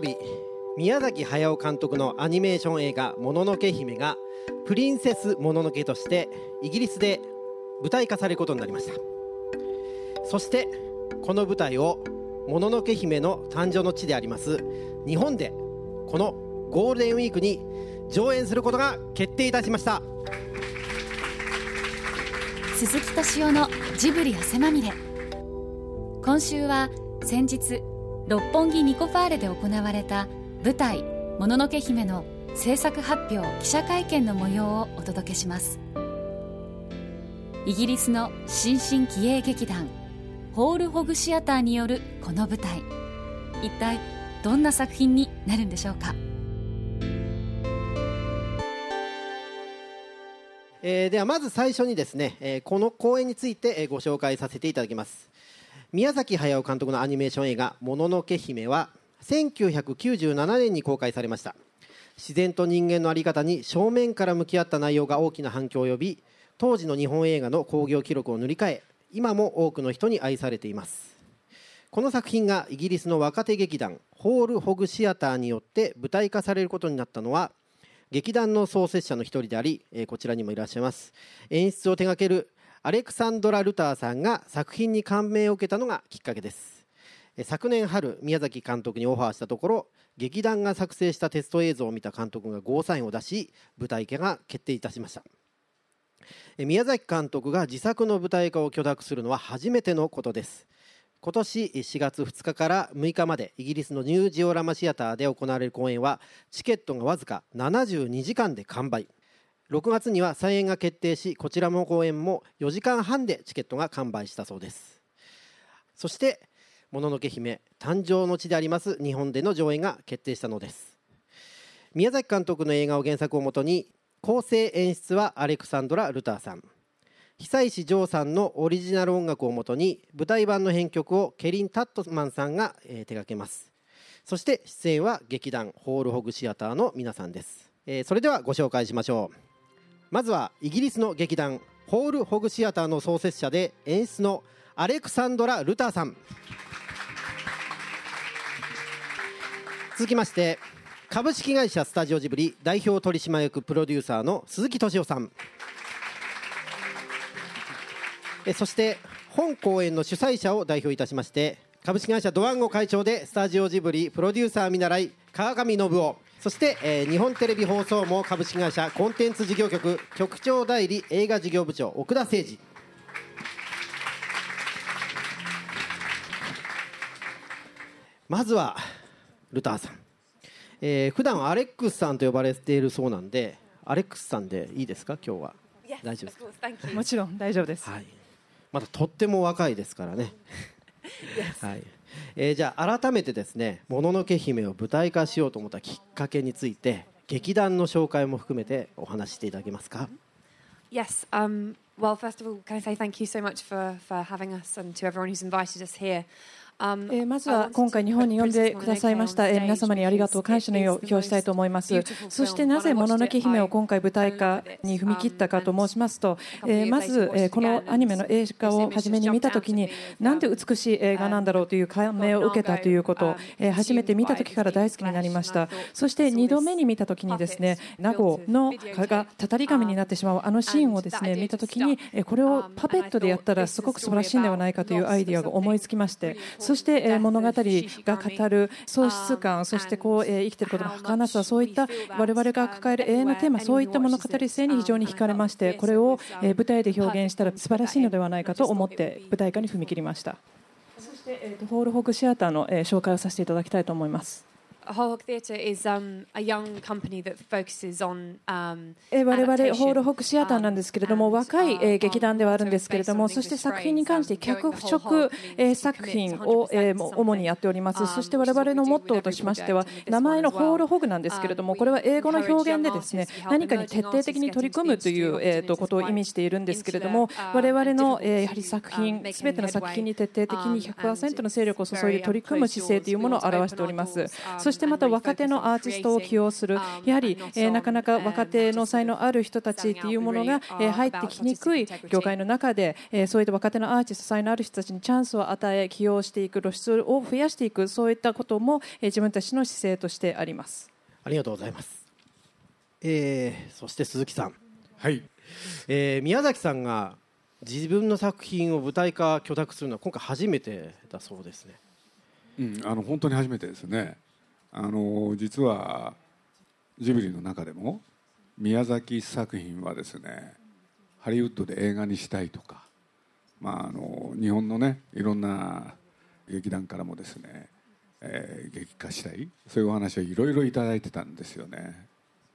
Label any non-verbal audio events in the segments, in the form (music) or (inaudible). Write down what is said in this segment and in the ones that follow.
度宮崎駿監督のアニメーション映画「もののけ姫」がプリンセスもののけとしてイギリスで舞台化されることになりました。そしてこの舞台をもののけ姫の誕生の地であります日本でこのゴールデンウィークに上演することが決定いたしました。鈴木敏夫のジブリ汗まみれ。今週は先日六本木ニコファーレで行われた舞台「もののけ姫」の制作発表記者会見の模様をお届けします。イギリスの新進気鋭劇団ホールホグシアターによるこの舞台。一体どんな作品になるんでしょうか？えー、ではまず最初にですね、えー、この公演について、ご紹介させていただきます。宮崎駿監督のアニメーション映画「もののけ姫」は1997年に公開されました。自然と人間の在り方に正面から向き合った内容が大きな反響を呼び当時の日本映画の興行記録を塗り替え今も多くの人に愛されています。この作品がイギリスの若手劇団ホール・ホグシアターによって舞台化されることになったのは劇団の創設者の一人であり、えこちらにもいらっしゃいます。演出を手掛けるアレクサンドラ・ルターさんが作品に感銘を受けたのがきっかけです。昨年春宮崎監督にオファーしたところ劇団が作成したテスト映像を見た監督がゴーサインを出し舞台化が決定いたしました。宮崎監督が自作の舞台化を許諾するのは初めてのことです。今年4月2日から6日までイギリスのニュージオラマシアターで行われる公演はチケットがわずか72時間で完売。6月には再演が決定しこちらの公演も4時間半でチケットが完売したそうです。そして「もののけ姫」誕生の地であります日本での上演が決定したのです。宮崎監督の映画を原作をもとに構成演出はアレクサンドラ・ルターさん。久石譲さんのオリジナル音楽をもとに舞台版の編曲をケリン・タットマンさんが、えー、手掛けます。そして出演は劇団ホールホグシアターの皆さんです、えー、それではご紹介しましょう。まずはイギリスの劇団ホールホグシアターの創設者で演出のアレクサンドラ・ルターさん。続きまして株式会社スタジオジブリ代表取締役プロデューサーの鈴木敏夫さん。そして本公演の主催者を代表いたしまして株式会社ドワンゴ会長でスタジオジブリプロデューサー見習い川上信夫。そして、えー、日本テレビ放送網株式会社コンテンツ事業局局長代理映画事業部長奥田誠二。まずはルターさん、えー、普段アレックスさんと呼ばれているそうなんでアレックスさんでいいですか？今日は。大丈夫ですか？もちろん大丈夫です、はい。まだとっても若いですからね。(laughs) はいえー、じゃあ改めてですね「もののけ姫」を舞台化しようと思ったきっかけについて劇団の紹介も含めてお話していただけますか Yes, um, well, first of all, can I say thank you so much for, for having us and to everyone who's invited us here. えまずは今回日本に呼んでくださいました、え皆様にありがとう感謝の意を表したいと思います。そしてなぜもののけ姫を今回舞台化に踏み切ったかと申しますと、えまず、えこのアニメの映画を初めに見たときになんて美しい映画なんだろうという感銘を受けたということ初めて見た時から大好きになりました。そして2度目に見た時にですね名護の蚊がたたり神になってしまうあのシーンをですね見た時にこれをパペットでやったらすごく素晴らしいんではないかというアイディアが思いつきましてそして物語が語る喪失感そしてこう生きていることの儚さそういった我々が抱える永遠のテーマそういった物語性に非常に惹かれましてこれを舞台で表現したら素晴らしいのではないかと思って舞台化に踏み切りましたそしてホールホークシアターの紹介をさせていただきたいと思います。Whole Hog Theatre is um, a young company that focuses on um, 我々ホールホックシアターなんですけれども若い劇団ではあるんですけれどもそして作品に関して脚色作品を主にやっております。そして我々のモットーとしましては名前のホールホグなんですけれどもこれは英語の表現でですね何かに徹底的に取り組むということを意味しているんですけれども我々のやはり作品全ての作品に徹底的に100%の勢力を注いで取り組む姿勢というものを表しております。そしてまた若手のアーティストを起用する。やはり、えなかなか若手の才能ある人たちというものが、え入ってきにくい業界の中で、えそういった若手のアーティスト才能ある人たちにチャンスを与え起用していく露出を増やしていくそういったことも、え自分たちの姿勢としてあります。ありがとうございます、えー、そして鈴木さん。はい、えー、宮崎さんが自分の作品を舞台化許諾するのは今回初めてだそうですね。うん、あの本当に初めてですね。あの実はジブリの中でも宮崎作品はですねハリウッドで映画にしたいとか、まあ、あの日本のねいろんな劇団からもですね、えー、劇化したいそういうお話をいろいろ頂いてたんですよね。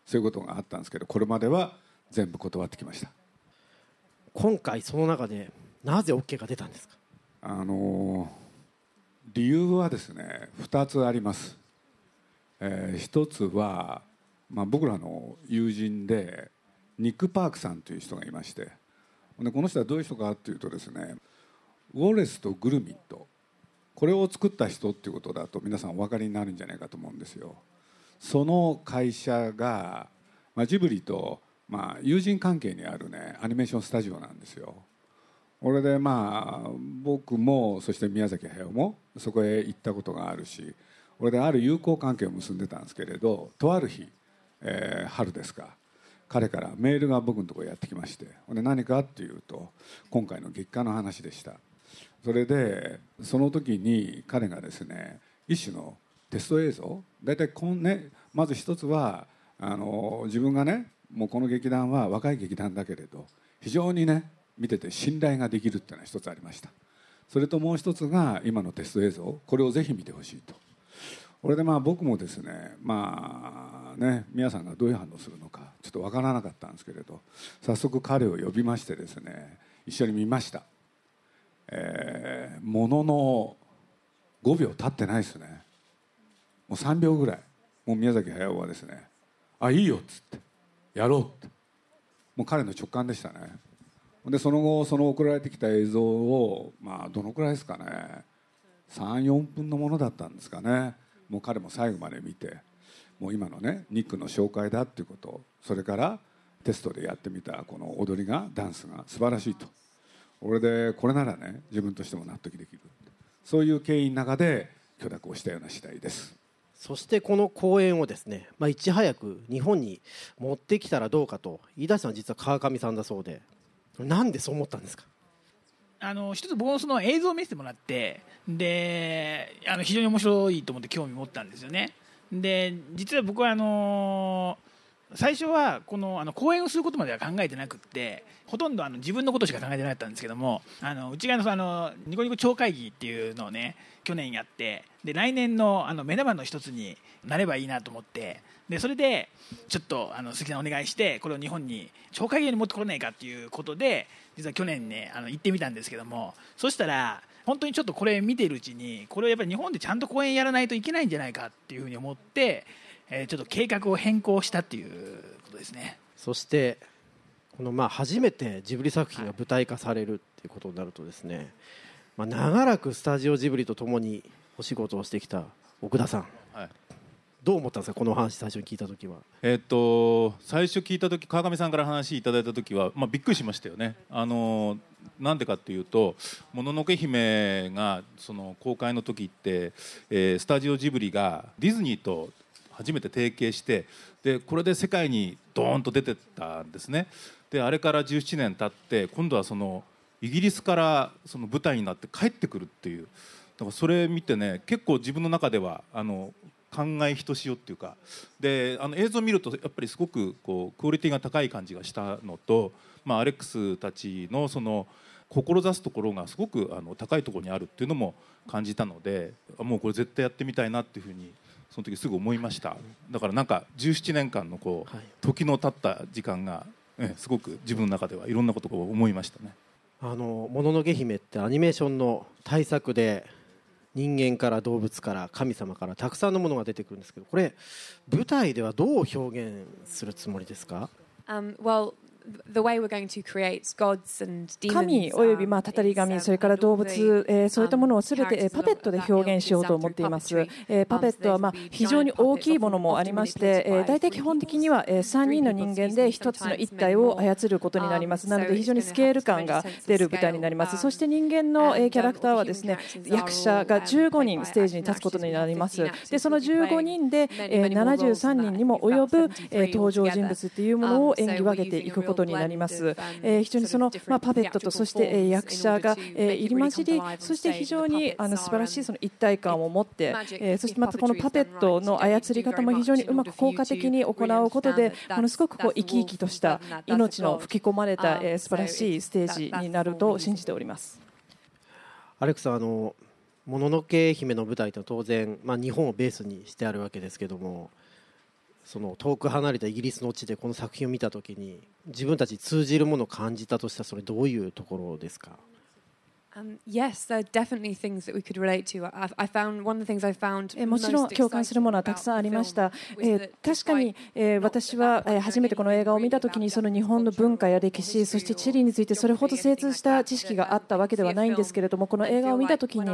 そういうことがあったんですけどこれまでは全部断ってきました。今回その中でなぜ OK が出たんですか？あの理由はですね2つあります、えー、1つは、まあ、僕らの友人でニック・パークさんという人がいましてでこの人はどういう人かというとですねウォレスとグルミットこれを作った人っていうことだと皆さんお分かりになるんじゃないかと思うんですよその会社が、まあ、ジブリとまあ、友人関係にあるねアニメーションスタジオなんですよ。これでまあ僕もそして宮崎駿もそこへ行ったことがあるし俺である友好関係を結んでたんですけれどとある日、えー、春ですか彼からメールが僕のところやってきましてで何かっていうと今回の月下の話でした。それでその時に彼がですね一種のテスト映像大体こん、ね、まず一つはあの自分がねもうこの劇団は若い劇団だけれど非常にね見てて信頼ができるっていうのは一つありました。それともう一つが今のテスト映像これをぜひ見てほしいと。これでまあ僕もですねまあね皆さんがどういう反応するのかちょっと分からなかったんですけれど早速彼を呼びましてですね一緒に見ました。えー、ものの5秒経ってないですね。もう3秒ぐらい。もう宮崎駿はですね「あいいよ」っつってやろうって。もう彼の直感でしたね。でその後その送られてきた映像をまあどのくらいですかね。34分のものだったんですかね。もう彼も最後まで見てもう今のねニックの紹介だっていうことそれからテストでやってみたこの踊りがダンスが素晴らしいと。俺でこれならね自分としても納得できる。そういう経緯の中で許諾をしたような次第です。そしてこの公演をですね、まあ、いち早く日本に持ってきたらどうかと言い出したのは実は川上さんだそうでなんでそう思ったんですか？あの一つ僕もその映像を見せてもらってであの非常に面白いと思って興味持ったんですよね。で実は僕はあのー最初はこのあの講演をすることまでは考えてなくってほとんどあの自分のことしか考えてなかったんですけどもあの内側のあのニコニコ超会議っていうのをね去年やってで来年のあの目玉の一つになればいいなと思ってでそれでちょっとあの鈴木さんお願いしてこれを日本に超会議に持ってこれないかっていうことで実は去年ねあの行ってみたんですけどもそしたら本当にちょっとこれ見てるうちにこれをやっぱり日本でちゃんと講演やらないといけないんじゃないかっていうふうに思ってえー、ちょっと計画を変更したっていうことですねそしてこのまあ初めてジブリ作品が舞台化されるっていうことになるとですね、まあ、長らくスタジオジブリとともにお仕事をしてきた奥田さん、はい、どう思ったんですかこの話最初に聞いた時は？えっと最初聞いた時川上さんから話いただいた時は、まあ、びっくりしましたよね。あのなんでかっていうと「もののけ姫」がその公開の時って、えー、スタジオジブリがディズニーと初めて提携してでこれで世界にドーンと出てったんですね。であれから17年経って今度はそのイギリスからその舞台になって帰ってくるっていう。だからそれ見てね結構自分の中ではあの考えひとしおっていうか。であの映像を見るとやっぱりすごくこうクオリティが高い感じがしたのと、まあ、アレックスたちのその志すところがすごくあの高いところにあるっていうのも感じたのでもうこれ絶対やってみたいなっていうふうにその時すぐ思いました。だからなんか17年間のこう、はい、時の経った時間が、えすごく自分の中ではいろんなことを思いましたね。あの「もののけ姫」ってアニメーションの大作で人間から動物から神様からたくさんのものが出てくるんですけどこれ舞台ではどう表現するつもりですか、um, well, the way we're going to create gods and demons, 神およびまあたたり神、それから動物、えーそういったものをすべてえーパペットで表現しようと思っています。えーパペットはまあ非常に大きいものもありまして、えー大体基本的にはえー3人の人間で1つの一体を操ることになります。なので非常にスケール感が出る舞台になります。そして人間のえーキャラクターはですね役者が15人ステージに立つことになります。でその15人でえー73人にも及ぶえー登場人物というものを演技分けていくことになります。えー非常にそのまあパペットとそしてえー役者がえー入り混じり、そして非常にあの素晴らしいその一体感を持って、えーそしてまたこのパペットの操り方も非常にうまく効果的に行うことで、ものすごくこう生き生きとした命の吹き込まれたえー素晴らしいステージになると信じております。アレックさんあのもののけ姫の舞台と当然、まあ、日本をベースにしてあるわけですけどもその遠く離れたイギリスの地でこの作品を見た時に自分たち通じるものを感じたとしたらそれどういうところですか？Um, yes, there are definitely things that we could relate to. I, I found one of the things I found えーもちろん共感するものはたくさんありました。えー確かに、えー私はえー初めてこの映画を見たときにその日本の文化や歴史そして地理についてそれほど精通した知識があったわけではないんですけれどもこの映画を見たときに、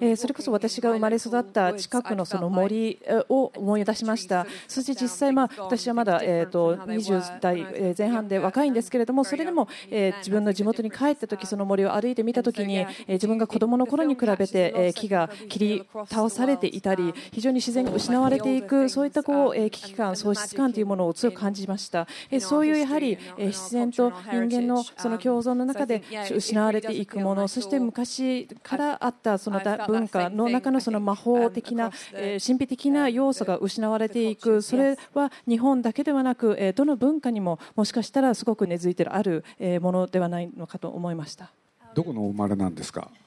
えーそれこそ私が生まれ育った近くのその森えーを思い出しましたそして実際、まあ、私はまだ、えー、と20代えー前半で若いんですけれどもそれでも、えー自分の地元に帰ったときその森を歩いてみたときに、えー自分が子供の頃に比べて、木が切り倒されていたり非常に自然が失われていくそういったこう、危機感喪失感というものを強く感じました、そういうやはり、自然と人間のその共存の中で失われていくものそして昔からあったその文化の中のその魔法的な、神秘的な要素が失われていくそれは日本だけではなく、どの文化にももしかしたらすごく根付いているあるものではないのかと思いました。どこのお生まれなんですか？(laughs)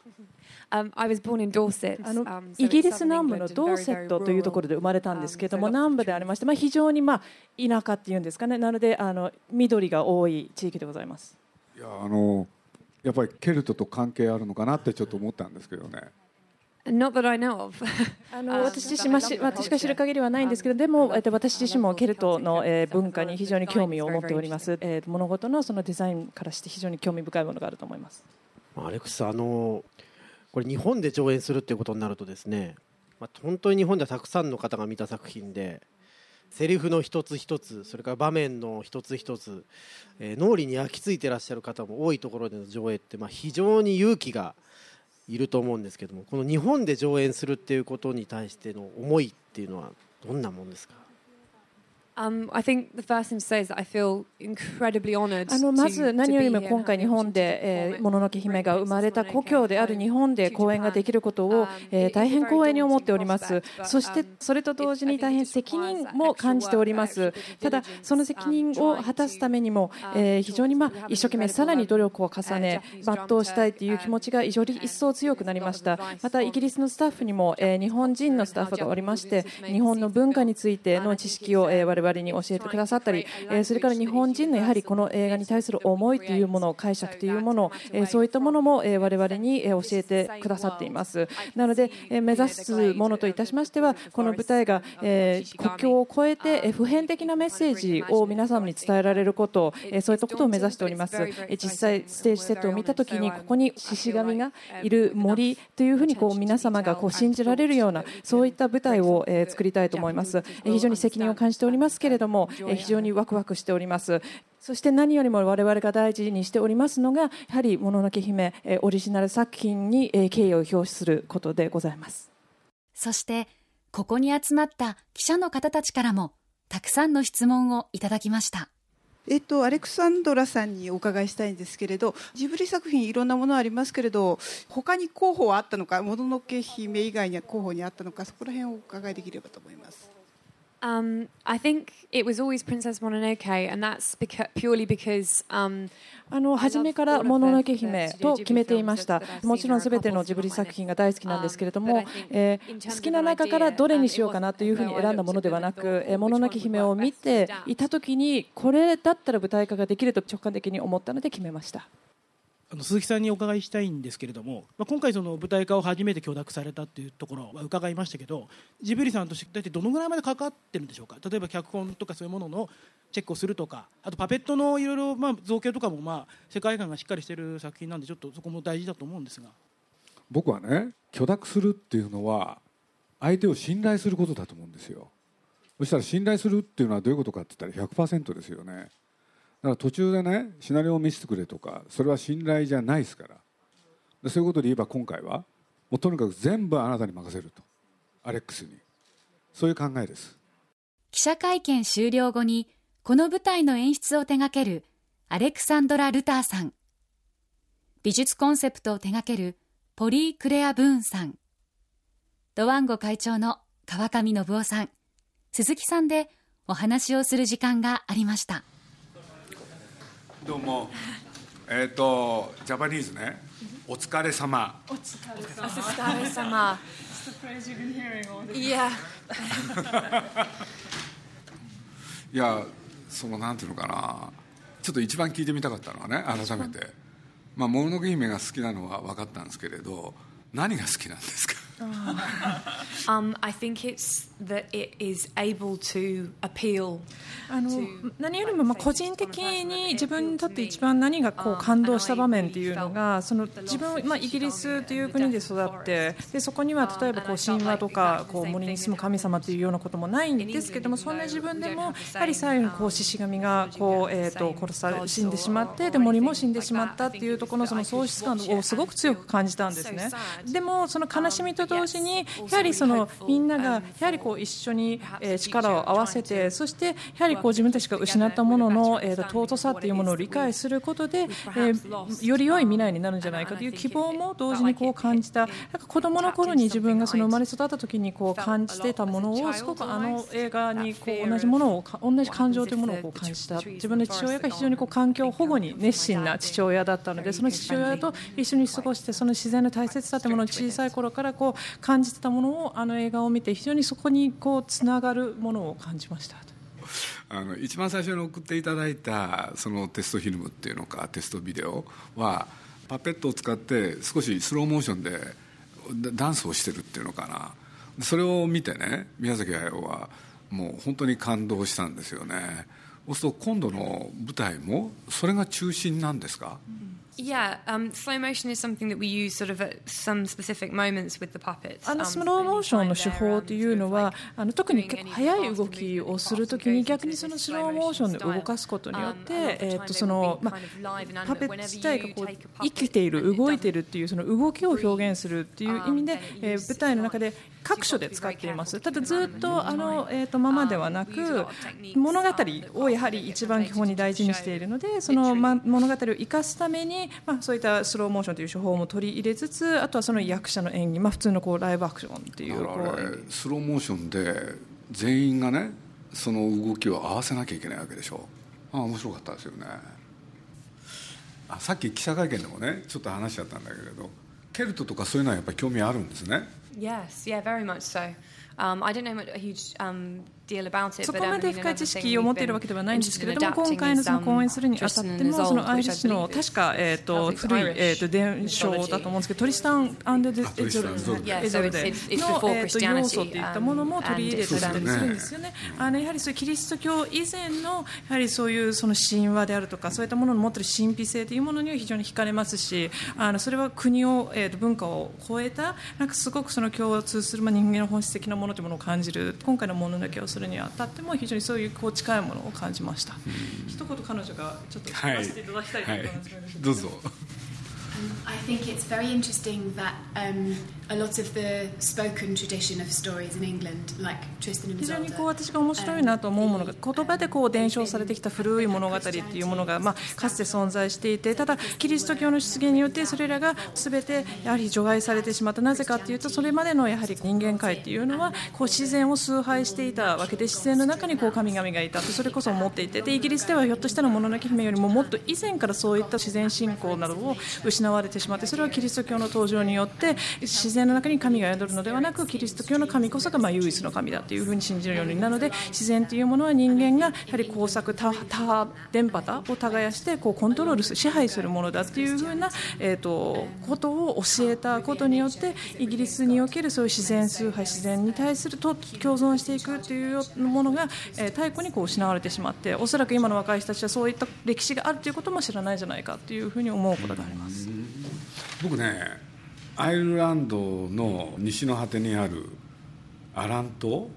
Um, I was born in Dorset. あの um, イギリス南部のドーセットというところで生まれたんですけれども南部でありまして、まあ、非常にまあ田舎っていうんですかねなのであの緑が多い地域でございます。いやあのやっぱりケルトと関係あるのかなってちょっと思ったんですけどね Not that I know of. (laughs) あの私自身私が知る限りはないんですけどでもえっと私自身もケルトのえー文化に非常に興味を持っております、えー物事のそのデザインからして非常に興味深いものがあると思います。アレックスあのこれ日本で上演するっていうことになるとですね、まあ、本当に日本ではたくさんの方が見た作品でセリフの一つ一つそれから場面の一つ一つ、えー脳裏に焼き付いてらっしゃる方も多いところでの上映って、まあ、非常に勇気がいると思うんですけどもこの日本で上演するっていうことに対しての思いっていうのはどんなもんですか？Um, I think the first thing to say is that I feel incredibly honoured あのまず何よりも今回日本で、えー、もののけ姫が生まれた故郷である日本で公演ができることを、えー大変光栄に思っております。そしてそれと同時に大変責任も感じております。ただその責任を果たすためにも、えー非常に、まあ、一生懸命さらに努力を重ね全うしたいという気持ちがより一層強くなりましたまたイギリスのスタッフにも、えー日本人のスタッフがおりまして日本の文化についての知識を、えー我々に教えてくださったり、えーそれから日本人のやはりこの映画に対する思いというもの解釈というもの、えーそういったものも、えー我々にえー教えてくださっています。なので、えー目指すものといたしましてはこの舞台が、えー国境を越えてえー普遍的なメッセージを皆様に伝えられることえーそういったことを目指しております。えー実際ステージセットを見たときにここに獅子神がいる森というふうにこう皆様がこう信じられるようなそういった舞台をえー作りたいと思います。えー非常に責任を感じておりますけれどもえー非常にワクワクしております。そして何よりも我々が大事にしておりますのがやはり「もののけ姫」えーオリジナル作品にえー敬意を表することでございます。そしてここに集まった記者の方たちからもたくさんの質問をいただきました。えっと、アレクサンドラさんにお伺いしたいんですけれどジブリ作品いろんなものありますけれど他に候補はあったのかもののけ姫以外には候補にあったのかそこら辺をお伺いできればと思います。Um, I think it was always Princess Mononoke, and that's beca- purely because um, あの初めから「もののけ姫」と決めていましたもちろんすべてのジブリ作品が大好きなんですけれども、えー好きな中からどれにしようかなというふうに選んだものではなく「えーもののけ姫」を見ていた時にこれだったら舞台化ができると直感的に思ったので決めました。の鈴木さんにお伺いしたいんですけれども、まあ、今回その舞台化を初めて許諾されたっていうところは伺いましたけどジブリさんとして大体どのぐらいまでかかってるんでしょうか？例えば脚本とかそういうもののチェックをするとかあとパペットのいろいろま造形とかもまあ世界観がしっかりしてる作品なんでちょっとそこも大事だと思うんですが。僕はね許諾するっていうのは相手を信頼することだと思うんですよ。そしたら信頼するっていうのはどういうことかって言ったら100%ですよね。だから途中でねシナリオを見せてくれとかそれは信頼じゃないですから。でそういうことで言えば今回はもうとにかく全部あなたに任せると。アレックスに。そういう考えです。記者会見終了後にこの舞台の演出を手掛けるアレクサンドラ・ルターさん。美術コンセプトを手掛けるポリー・クレア・ブーンさん。ドワンゴ会長の川上信夫さん。鈴木さんでお話をする時間がありました。どうも。えっ、ー、とジャパニーズね。お疲れ様。お疲れ様。いや。(laughs) いやそのなんていうのかな。ちょっと一番聞いてみたかったのはね改めて。まあもののけ姫が好きなのは分かったんですけれど何が好きなんですか？(laughs) um, I think it's that it is able to appeal あの何よりもまあ個人的に自分にとって一番何がこう感動した場面っていうのがその自分まあイギリスという国で育ってでそこには例えばこう神話とかこう森に住む神様というようなこともないんですけどもそんな自分でもやはり最後にこう獅子神がこうえと殺され死んでしまってで森も死んでしまったっていうところのその喪失感をすごく強く感じたんですね。でもその悲しみと同時にやはりそのみんながやはりこう一緒に力を合わせてそしてやはりこう自分たちが失ったものの尊さというものを理解することでより良い未来になるんじゃないかという希望も同時にこう感じた。なんか子供の頃に自分がその生まれ育った時にこう感じてたものをすごくあの映画にこう同じものを同じ感情というものをこう感じた。自分の父親が非常にこう環境保護に熱心な父親だったのでその父親と一緒に過ごしてその自然の大切さというものを小さい頃からこう感じてたものをあの映画を見て非常にそこにこうつながるものを感じました。あの一番最初に送っていただいたそのテストフィルムっていうのかテストビデオはパペットを使って少しスローモーションでダンスをしてるっていうのかな。それを見てね宮崎駿はもう本当に感動したんですよね。そうすると今度の舞台もそれが中心なんですか、うん Yeah, um, slow motion is something that we use sort of at some specific moments with the puppets. あのスローモーションの手法というのはあの特に結構速い動きをするときに逆にそのスローモーションで動かすことによって、えっとそのまあパペット自体がこう生きている動いているっていうその動きを表現するっていう意味で、えー、舞台の中で各所で使っています。ただずっとあのえっとままではなく物語をやはり一番基本に大事にしているので、そのま物語を生かすためにまあ、そういったスローモーションという手法も取り入れつつあとはその役者の演技、まあ、普通のこうライブアクションっていうスローモーションで全員がねその動きを合わせなきゃいけないわけでしょ。あ面白かったですよね。あさっき記者会見でもねちょっと話しちゃったんだけれどケルトとかそういうのはやっぱり興味あるんですね。Yes, yeah, very much so. Um, I don't know a huge um, そこまで深い知識を持っているわけではないんですけれども今回のその講演するにあたってもそのアイリッシュの確か、えー、と古い、えー、と伝承だと思うんですけどトリスタン・アンデ・エゾルエゾルデの、えー、と要素といったものも取り入れてたりするんですよね。あのやはりそういうキリスト教以前のやはりそういうその神話であるとかそういったものの持っている神秘性というものには非常に惹かれますしあのそれは国を、えー、と文化を超えたなんかすごくその共通する、まあ、人間の本質的なものものというものを感じる今回のものだけをするにあたっても非常にそういうこう近いものを感じました。一言彼女がちょっと聞かせていただきたいと思います、はいはい、どうぞ。I think it's very interesting that um, a lot of the spoken tradition of stories in England, like Tristan and 非常にこう私が面白いなと思うものが言葉でこう伝承されてきた古い物語っていうものが、まあ、かつて存在していてただキリスト教の出現によってそれらが全てやはり除外されてしまった。なぜかというとそれまでのやはり人間界っていうのはこう自然を崇拝していたわけで自然の中にこう神々がいた。とそれこそ思っていてでイギリスではひょっとしたらもののけ姫よりももっと以前からそういった自然信仰などを失失われてしまってそれはキリスト教の登場によって自然然の中に神が宿るのではなくキリスト教の神こそがまあ唯一の神だというふうに信じるようになるので自然というものは人間がやはり工作多多電波を耕してこうコントロールする支配するものだというふうな、えー、とことを教えたことによってイギリスにおけるそういう自然崇拝自然に対すると共存していくというものが、えー、太古にこう失われてしまっておそらく今の若い人たちはそういった歴史があるということも知らないじゃないかというふうに思うことがあります。僕ねアイルランドの西の果てにあるアラン島？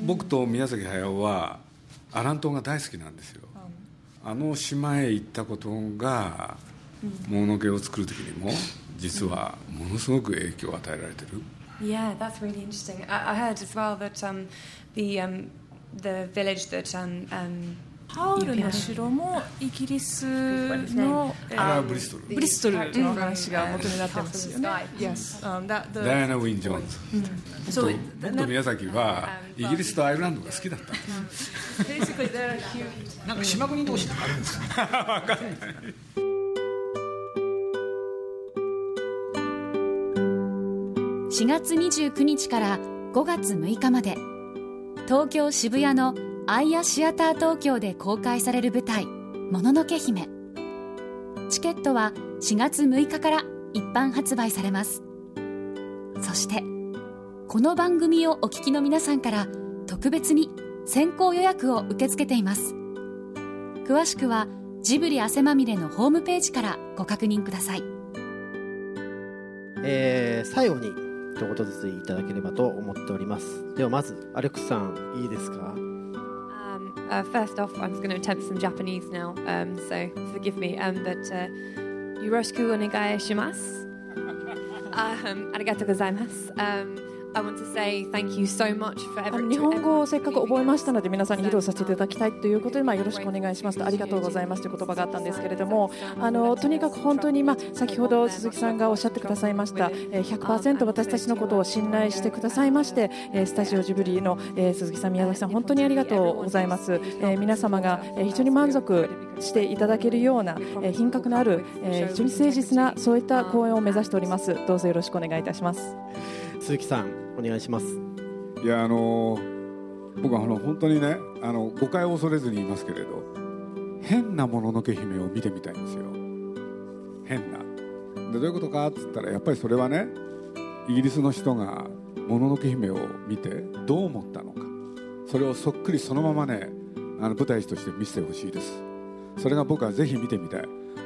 僕と宮崎駿はアラン島が大好きなんですよ。あの島へ行ったことがもののけを作る時にも実はものすごく影響を与えられてる。Yeah, that's really interesting. I, I heard as well that um, the um, the village that um, um, ハウルの城もイギリスの、えー、ブリストルブリストルの話が元になってますよね。Yes. Um, that, the... ダイアナ・ウィン・ジョーンズ。そう。僕と宮崎はイギリスとアイルランドが好きだった。なんか島国同士とかあるんですか。わかんない。4月29日から5月6日まで東京渋谷のアイアシアター東京で公開される舞台「もののけ姫」チケットは4月6日から一般発売されます。そしてこの番組をお聞きの皆さんから特別に先行予約を受け付けています。詳しくはジブリ汗まみれのホームページからご確認ください、えー、最後に一言ずついただければと思っております。ではまずアレックスさんいいですか？Uh, first off, I'm just going to attempt some Japanese now, um, so forgive me. Um, but uh, yoroshiku onegai shimasu. (laughs) Um, arigato gozaimasu. Um, um。Um, 日本語をせっかく覚えましたので皆さんに披露させていただきたいということで、まあ、よろしくお願いしますとありがとうございますという言葉があったんですけれどもあのとにかく本当に、まあ、先ほど鈴木さんがおっしゃってくださいました100%私たちのことを信頼してくださいましてスタジオジブリの鈴木さん、宮崎さん本当にありがとうございます皆様が非常に満足していただけるような品格のある非常に誠実なそういった公演を目指しておりますどうぞよろしくお願いいたします鈴木さんお願いします。いやあの僕はあの本当にねあの誤解を恐れずに言いますけれど変なもののけ姫を見てみたいんですよ。変な。でどういうことかっつったらやっぱりそれはねイギリスの人がもののけ姫を見てどう思ったのか。それをそっくりそのままねあの舞台として見せてほしいです。それが僕はぜひ見てみたい。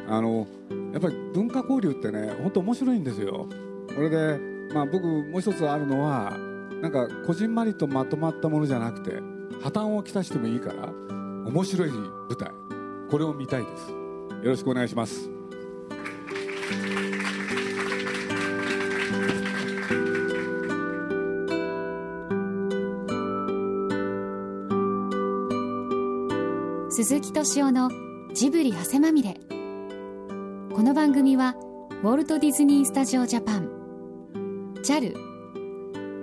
あのやっぱり文化交流ってね本当面白いんですよ。これでまあ、僕もう一つあるのはなんかこじんまりとまとまったものじゃなくて破綻をきたしてもいいから面白い舞台これを見たいです。よろしくお願いします。鈴木敏夫のジブリ汗まみれ。この番組はウォルト・ディズニー・スタジオ・ジャパン。JAL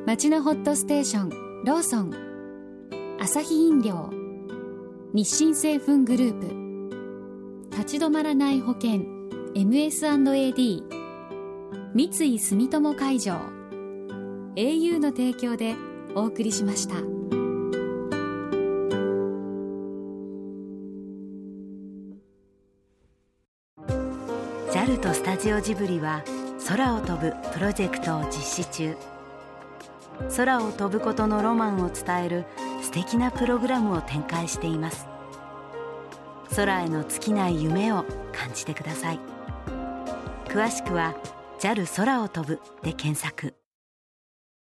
町のホットステーションローソンアサヒ飲料日清製粉グループ立ち止まらない保険 MS&AD 三井住友海上 au の提供でお送りしました。JAL とスタジオジブリは空を飛ぶプロジェクトを実施中。空を飛ぶことのロマンを伝える素敵なプログラムを展開しています。空への尽きない夢を感じてください。詳しくは JAL 空を飛ぶで検索。